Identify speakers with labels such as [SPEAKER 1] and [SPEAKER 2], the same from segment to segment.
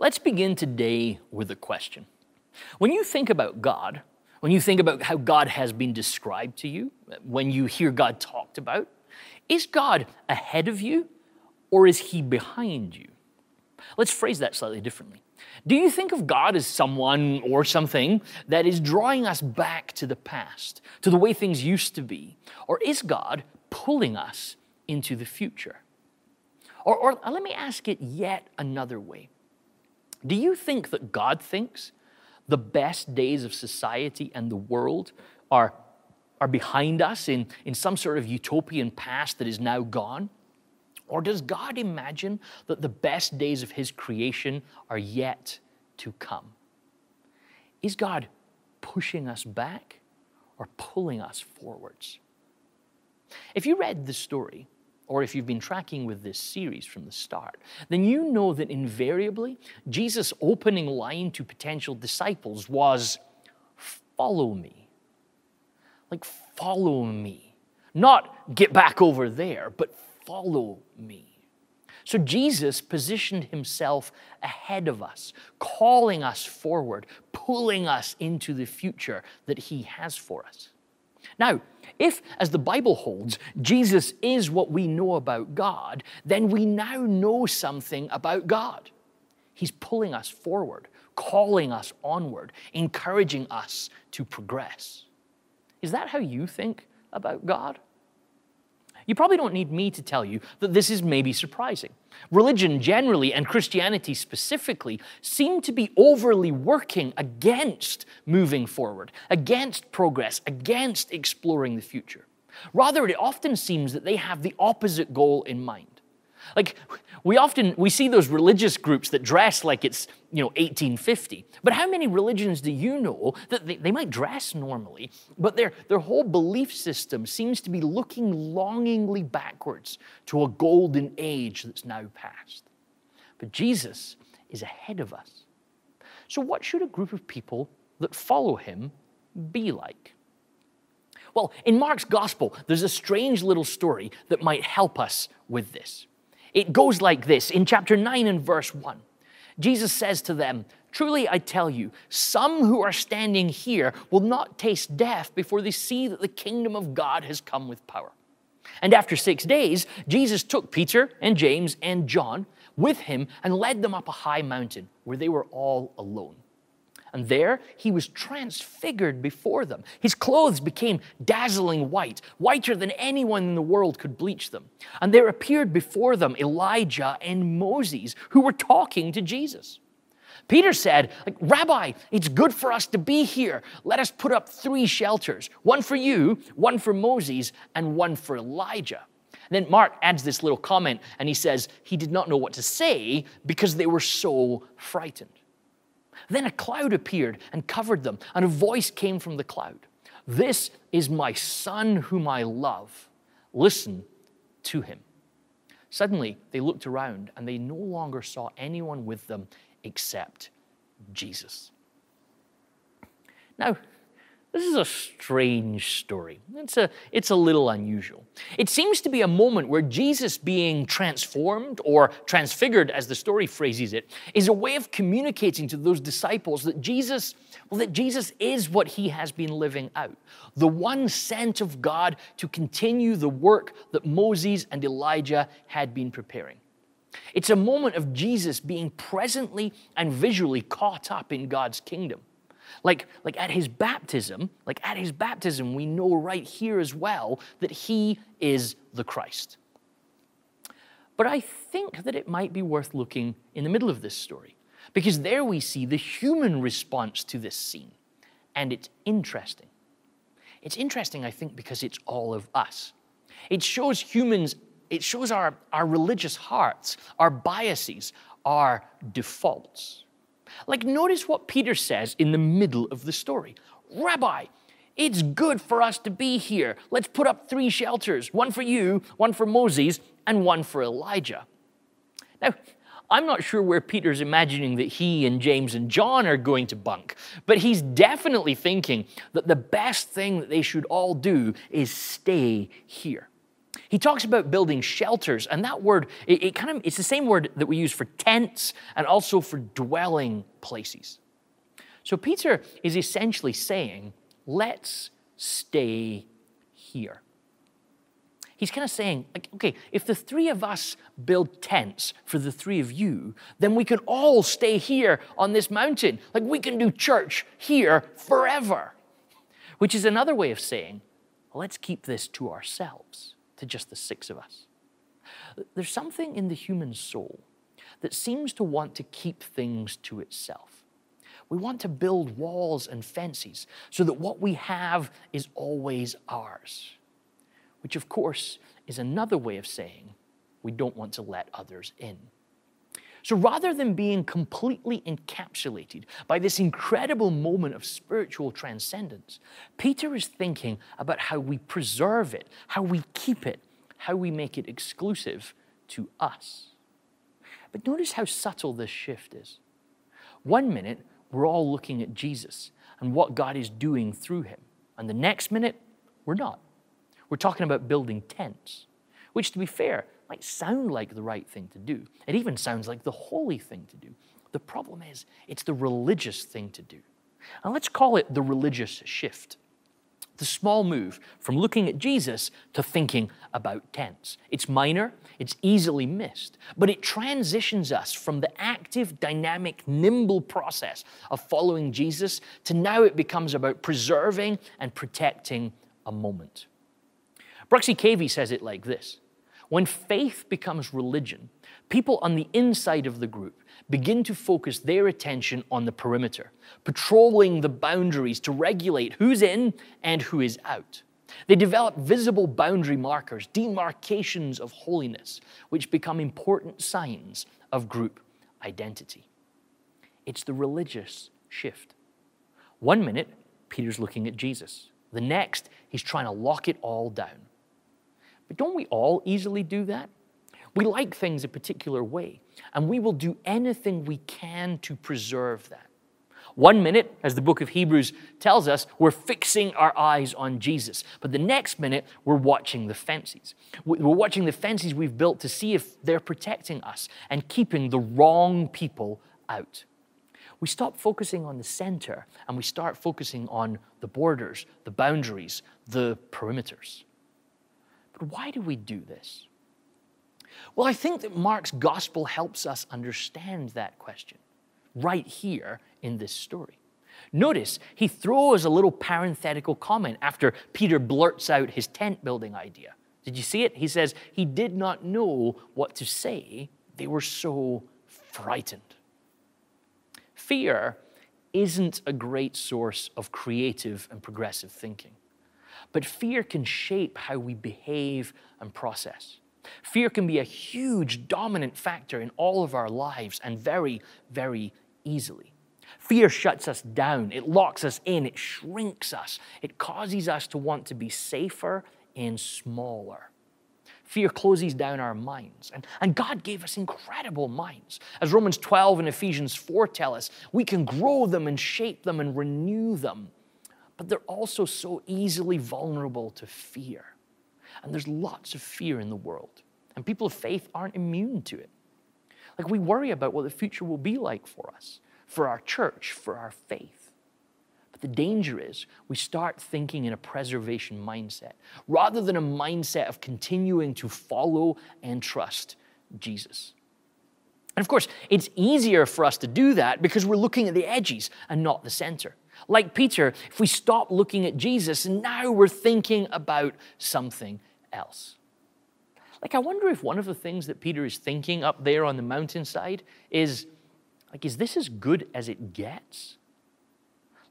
[SPEAKER 1] Let's begin today with a question. When you think about God, when you think about how God has been described to you, when you hear God talked about, is God ahead of you or is he behind you? Let's phrase that slightly differently. Do you think of God as someone or something that is drawing us back to the past, to the way things used to be? Or is God pulling us into the future? Or, or let me ask it yet another way. Do you think that God thinks the best days of society and the world are, are behind us in, in some sort of utopian past that is now gone? Or does God imagine that the best days of His creation are yet to come? Is God pushing us back or pulling us forwards? If you read the story, or if you've been tracking with this series from the start, then you know that invariably Jesus' opening line to potential disciples was, Follow me. Like, follow me. Not get back over there, but follow me. So Jesus positioned himself ahead of us, calling us forward, pulling us into the future that he has for us. Now, if, as the Bible holds, Jesus is what we know about God, then we now know something about God. He's pulling us forward, calling us onward, encouraging us to progress. Is that how you think about God? You probably don't need me to tell you that this is maybe surprising. Religion generally, and Christianity specifically, seem to be overly working against moving forward, against progress, against exploring the future. Rather, it often seems that they have the opposite goal in mind. Like we often we see those religious groups that dress like it's you know 1850. But how many religions do you know that they, they might dress normally, but their their whole belief system seems to be looking longingly backwards to a golden age that's now past. But Jesus is ahead of us. So what should a group of people that follow him be like? Well, in Mark's gospel, there's a strange little story that might help us with this. It goes like this in chapter 9 and verse 1. Jesus says to them, Truly I tell you, some who are standing here will not taste death before they see that the kingdom of God has come with power. And after six days, Jesus took Peter and James and John with him and led them up a high mountain where they were all alone. And there he was transfigured before them. His clothes became dazzling white, whiter than anyone in the world could bleach them. And there appeared before them Elijah and Moses, who were talking to Jesus. Peter said, Rabbi, it's good for us to be here. Let us put up three shelters one for you, one for Moses, and one for Elijah. And then Mark adds this little comment and he says, he did not know what to say because they were so frightened. Then a cloud appeared and covered them, and a voice came from the cloud This is my son whom I love. Listen to him. Suddenly, they looked around and they no longer saw anyone with them except Jesus. Now, this is a strange story. It's a, it's a little unusual. It seems to be a moment where Jesus being transformed or transfigured, as the story phrases it, is a way of communicating to those disciples that Jesus, well, that Jesus is what he has been living out. The one sent of God to continue the work that Moses and Elijah had been preparing. It's a moment of Jesus being presently and visually caught up in God's kingdom. Like, like at his baptism, like at his baptism, we know right here as well that he is the Christ. But I think that it might be worth looking in the middle of this story, because there we see the human response to this scene. And it's interesting. It's interesting, I think, because it's all of us. It shows humans, it shows our, our religious hearts, our biases, our defaults. Like, notice what Peter says in the middle of the story Rabbi, it's good for us to be here. Let's put up three shelters one for you, one for Moses, and one for Elijah. Now, I'm not sure where Peter's imagining that he and James and John are going to bunk, but he's definitely thinking that the best thing that they should all do is stay here. He talks about building shelters, and that word, it, it, kind of, it's the same word that we use for tents and also for dwelling places. So Peter is essentially saying, let's stay here. He's kind of saying, like, okay, if the three of us build tents for the three of you, then we can all stay here on this mountain. Like we can do church here forever. Which is another way of saying, let's keep this to ourselves, to just the six of us. There's something in the human soul that seems to want to keep things to itself. We want to build walls and fences so that what we have is always ours which of course is another way of saying we don't want to let others in. So rather than being completely encapsulated by this incredible moment of spiritual transcendence, Peter is thinking about how we preserve it, how we keep it, how we make it exclusive to us. But notice how subtle this shift is. One minute, we're all looking at Jesus and what God is doing through him, and the next minute, we're not. We're talking about building tents, which, to be fair, might sound like the right thing to do. It even sounds like the holy thing to do. The problem is, it's the religious thing to do. And let's call it the religious shift. The small move from looking at Jesus to thinking about tents. It's minor, it's easily missed, but it transitions us from the active, dynamic, nimble process of following Jesus to now it becomes about preserving and protecting a moment. Bruxy Cavey says it like this When faith becomes religion, people on the inside of the group begin to focus their attention on the perimeter, patrolling the boundaries to regulate who's in and who is out. They develop visible boundary markers, demarcations of holiness, which become important signs of group identity. It's the religious shift. One minute, Peter's looking at Jesus. The next, he's trying to lock it all down. But don't we all easily do that? We like things a particular way, and we will do anything we can to preserve that. One minute, as the book of Hebrews tells us, we're fixing our eyes on Jesus. But the next minute, we're watching the fences. We're watching the fences we've built to see if they're protecting us and keeping the wrong people out. We stop focusing on the center and we start focusing on the borders, the boundaries, the perimeters. But why do we do this? Well, I think that Mark's gospel helps us understand that question right here in this story. Notice he throws a little parenthetical comment after Peter blurts out his tent building idea. Did you see it? He says he did not know what to say, they were so frightened. Fear isn't a great source of creative and progressive thinking. But fear can shape how we behave and process. Fear can be a huge dominant factor in all of our lives and very, very easily. Fear shuts us down, it locks us in, it shrinks us, it causes us to want to be safer and smaller. Fear closes down our minds. And, and God gave us incredible minds. As Romans 12 and Ephesians 4 tell us, we can grow them and shape them and renew them but they're also so easily vulnerable to fear. And there's lots of fear in the world, and people of faith aren't immune to it. Like we worry about what the future will be like for us, for our church, for our faith. But the danger is we start thinking in a preservation mindset rather than a mindset of continuing to follow and trust Jesus. And of course, it's easier for us to do that because we're looking at the edges and not the center. Like Peter, if we stop looking at Jesus now we're thinking about something else. Like, I wonder if one of the things that Peter is thinking up there on the mountainside is, like, is this as good as it gets?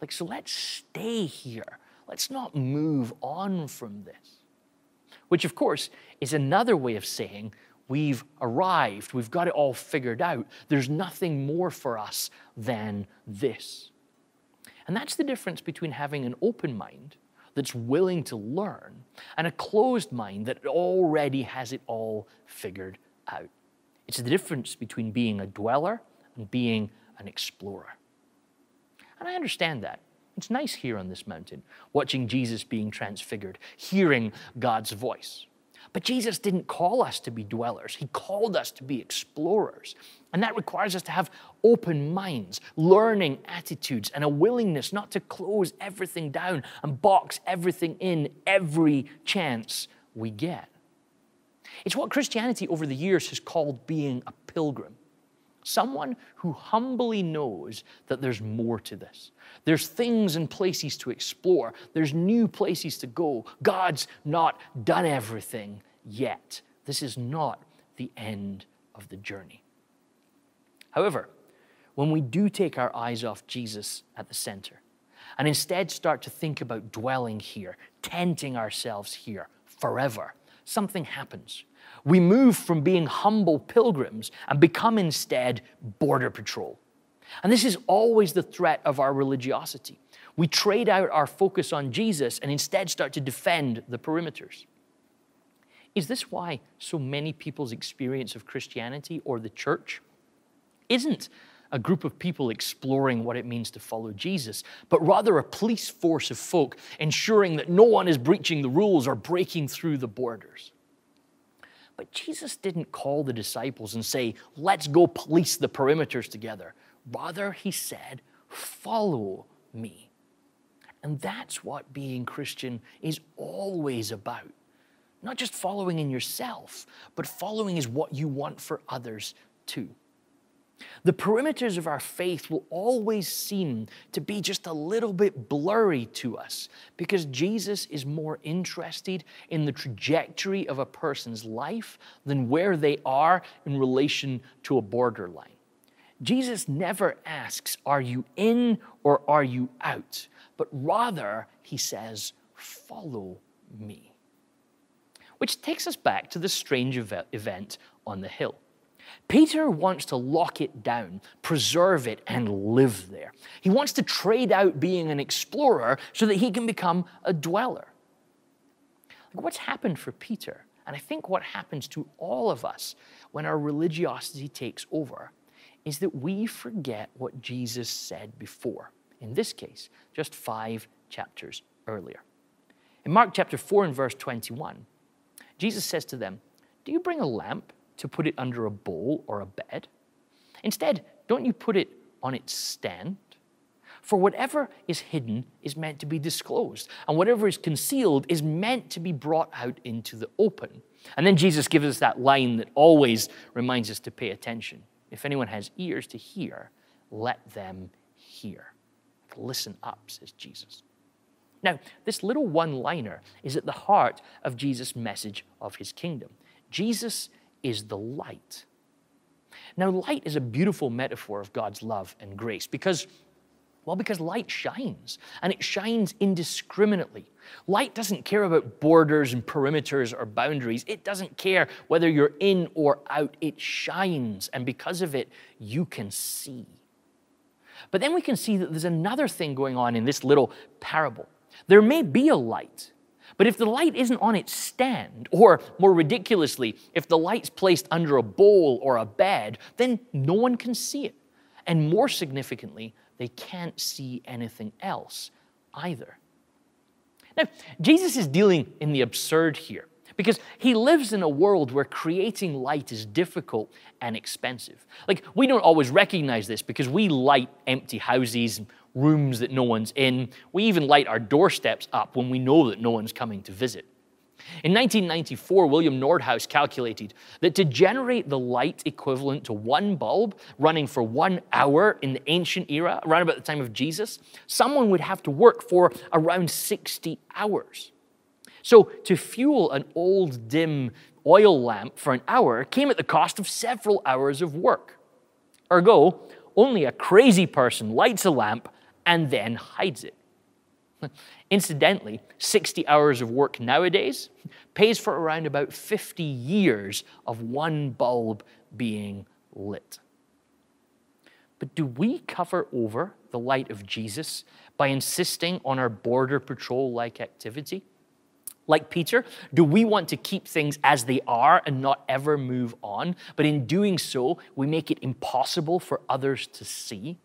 [SPEAKER 1] Like, so let's stay here. Let's not move on from this. Which, of course, is another way of saying we've arrived, we've got it all figured out. There's nothing more for us than this. And that's the difference between having an open mind that's willing to learn and a closed mind that already has it all figured out. It's the difference between being a dweller and being an explorer. And I understand that. It's nice here on this mountain, watching Jesus being transfigured, hearing God's voice. But Jesus didn't call us to be dwellers, He called us to be explorers. And that requires us to have open minds, learning attitudes, and a willingness not to close everything down and box everything in every chance we get. It's what Christianity over the years has called being a pilgrim. Someone who humbly knows that there's more to this. There's things and places to explore. There's new places to go. God's not done everything yet. This is not the end of the journey. However, when we do take our eyes off Jesus at the center and instead start to think about dwelling here, tenting ourselves here forever, something happens. We move from being humble pilgrims and become instead border patrol. And this is always the threat of our religiosity. We trade out our focus on Jesus and instead start to defend the perimeters. Is this why so many people's experience of Christianity or the church isn't a group of people exploring what it means to follow Jesus, but rather a police force of folk ensuring that no one is breaching the rules or breaking through the borders. But Jesus didn't call the disciples and say, let's go police the perimeters together. Rather, he said, follow me. And that's what being Christian is always about. Not just following in yourself, but following is what you want for others too. The perimeters of our faith will always seem to be just a little bit blurry to us because Jesus is more interested in the trajectory of a person's life than where they are in relation to a borderline. Jesus never asks, Are you in or are you out? But rather, he says, Follow me. Which takes us back to the strange event on the hill. Peter wants to lock it down, preserve it, and live there. He wants to trade out being an explorer so that he can become a dweller. Like what's happened for Peter, and I think what happens to all of us when our religiosity takes over, is that we forget what Jesus said before. In this case, just five chapters earlier. In Mark chapter 4 and verse 21, Jesus says to them, Do you bring a lamp to put it under a bowl or a bed. Instead, don't you put it on its stand? For whatever is hidden is meant to be disclosed, and whatever is concealed is meant to be brought out into the open. And then Jesus gives us that line that always reminds us to pay attention. If anyone has ears to hear, let them hear. Listen up, says Jesus. Now, this little one liner is at the heart of Jesus' message of his kingdom. Jesus is the light. Now, light is a beautiful metaphor of God's love and grace because, well, because light shines and it shines indiscriminately. Light doesn't care about borders and perimeters or boundaries. It doesn't care whether you're in or out. It shines, and because of it, you can see. But then we can see that there's another thing going on in this little parable. There may be a light, but if the light isn't on its stand, or more ridiculously, if the light's placed under a bowl or a bed, then no one can see it. And more significantly, they can't see anything else either. Now, Jesus is dealing in the absurd here because he lives in a world where creating light is difficult and expensive. Like, we don't always recognize this because we light empty houses, rooms that no one's in. We even light our doorsteps up when we know that no one's coming to visit. In 1994, William Nordhaus calculated that to generate the light equivalent to one bulb running for one hour in the ancient era, around about the time of Jesus, someone would have to work for around 60 hours. So, to fuel an old, dim oil lamp for an hour came at the cost of several hours of work. Ergo, only a crazy person lights a lamp and then hides it. Incidentally, 60 hours of work nowadays pays for around about 50 years of one bulb being lit. But do we cover over the light of Jesus by insisting on our border patrol like activity? Like Peter, do we want to keep things as they are and not ever move on? But in doing so, we make it impossible for others to see?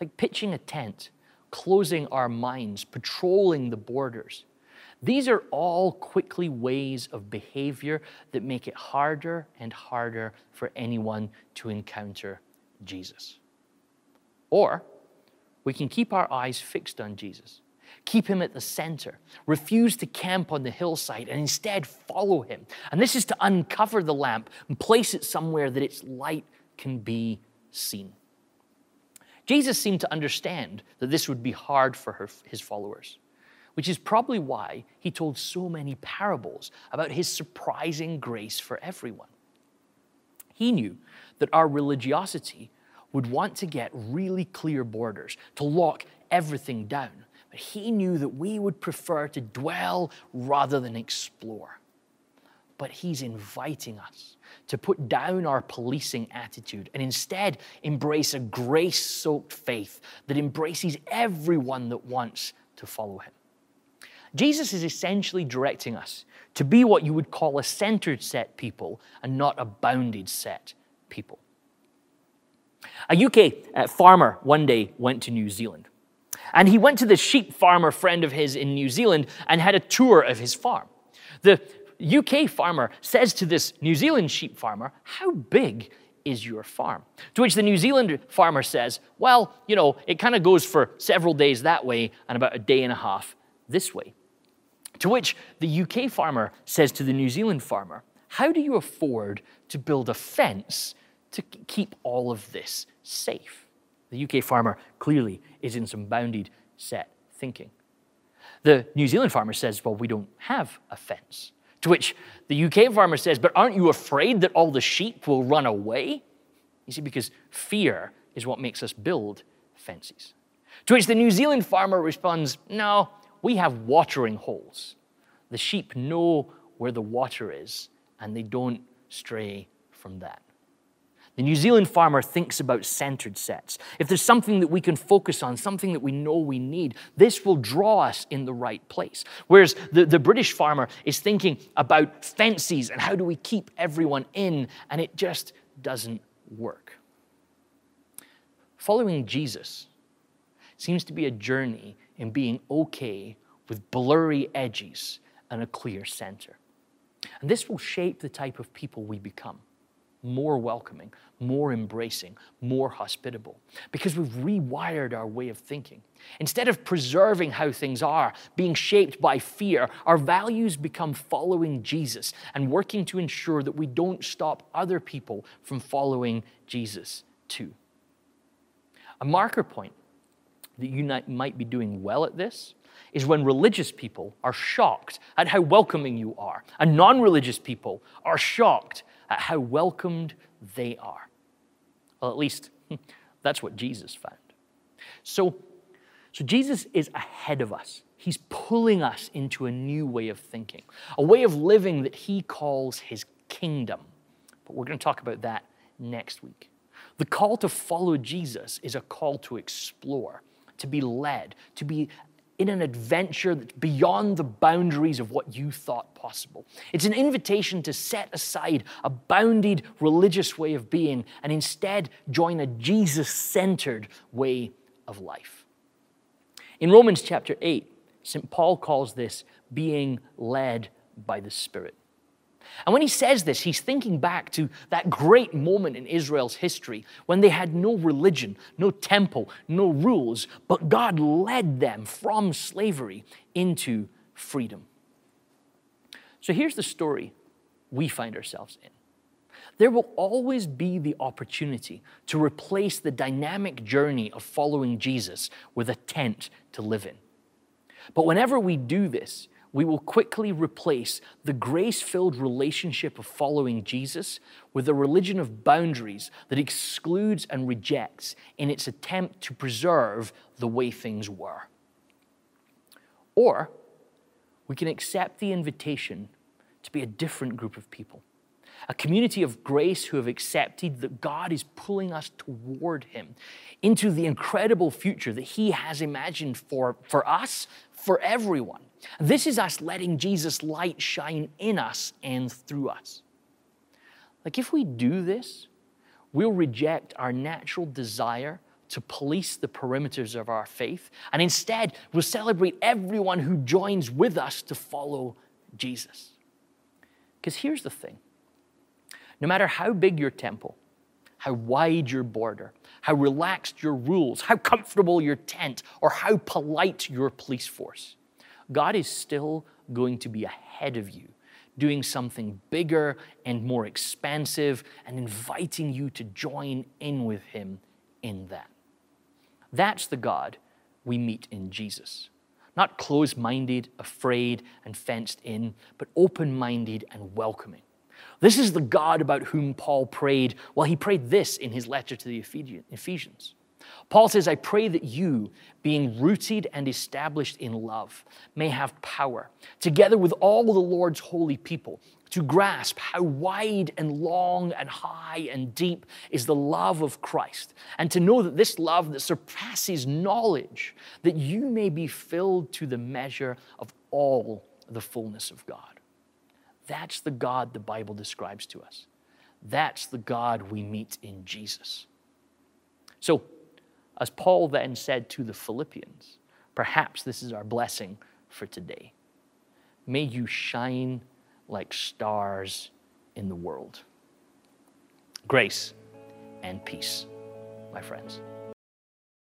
[SPEAKER 1] Like pitching a tent, closing our minds, patrolling the borders. These are all quickly ways of behavior that make it harder and harder for anyone to encounter Jesus. Or we can keep our eyes fixed on Jesus, keep him at the center, refuse to camp on the hillside, and instead follow him. And this is to uncover the lamp and place it somewhere that its light can be seen. Jesus seemed to understand that this would be hard for her, his followers, which is probably why he told so many parables about his surprising grace for everyone. He knew that our religiosity would want to get really clear borders, to lock everything down. But he knew that we would prefer to dwell rather than explore. But he's inviting us to put down our policing attitude and instead embrace a grace soaked faith that embraces everyone that wants to follow him. Jesus is essentially directing us to be what you would call a centered set people and not a bounded set people. A UK uh, farmer one day went to New Zealand. And he went to the sheep farmer friend of his in New Zealand and had a tour of his farm. The UK farmer says to this New Zealand sheep farmer, How big is your farm? To which the New Zealand farmer says, Well, you know, it kind of goes for several days that way and about a day and a half this way. To which the UK farmer says to the New Zealand farmer, How do you afford to build a fence to keep all of this safe? The UK farmer clearly is in some bounded set thinking. The New Zealand farmer says, Well, we don't have a fence. To which the UK farmer says, But aren't you afraid that all the sheep will run away? You see, because fear is what makes us build fences. To which the New Zealand farmer responds, No, we have watering holes. The sheep know where the water is, and they don't stray from that. The New Zealand farmer thinks about centered sets. If there's something that we can focus on, something that we know we need, this will draw us in the right place. Whereas the, the British farmer is thinking about fences and how do we keep everyone in, and it just doesn't work. Following Jesus seems to be a journey in being okay with blurry edges and a clear center. And this will shape the type of people we become more welcoming, more embracing, more hospitable, because we've rewired our way of thinking. Instead of preserving how things are, being shaped by fear, our values become following Jesus and working to ensure that we don't stop other people from following Jesus too. A marker point that you might be doing well at this is when religious people are shocked at how welcoming you are, and non religious people are shocked at how welcomed they are. Well, at least that's what Jesus found. So, so Jesus is ahead of us. He's pulling us into a new way of thinking, a way of living that he calls his kingdom. But we're going to talk about that next week. The call to follow Jesus is a call to explore, to be led, to be in an adventure that's beyond the boundaries of what you thought possible. It's an invitation to set aside a bounded religious way of being and instead join a Jesus centered way of life. In Romans chapter 8, St. Paul calls this being led by the Spirit. And when he says this, he's thinking back to that great moment in Israel's history when they had no religion, no temple, no rules, but God led them from slavery into freedom. So here's the story we find ourselves in. There will always be the opportunity to replace the dynamic journey of following Jesus with a tent to live in. But whenever we do this, we will quickly replace the grace filled relationship of following Jesus with a religion of boundaries that excludes and rejects in its attempt to preserve the way things were. Or we can accept the invitation to be a different group of people a community of grace who have accepted that God is pulling us toward Him into the incredible future that He has imagined for, for us, for everyone. This is us letting Jesus' light shine in us and through us. Like, if we do this, we'll reject our natural desire to police the perimeters of our faith, and instead we'll celebrate everyone who joins with us to follow Jesus. Because here's the thing no matter how big your temple, how wide your border, how relaxed your rules, how comfortable your tent, or how polite your police force, God is still going to be ahead of you, doing something bigger and more expansive and inviting you to join in with Him in that. That's the God we meet in Jesus. Not closed minded, afraid, and fenced in, but open minded and welcoming. This is the God about whom Paul prayed. Well, he prayed this in his letter to the Ephesians. Paul says, I pray that you, being rooted and established in love, may have power, together with all the Lord's holy people, to grasp how wide and long and high and deep is the love of Christ, and to know that this love that surpasses knowledge, that you may be filled to the measure of all the fullness of God. That's the God the Bible describes to us. That's the God we meet in Jesus. So, as Paul then said to the Philippians, perhaps this is our blessing for today. May you shine like stars in the world. Grace and peace, my friends.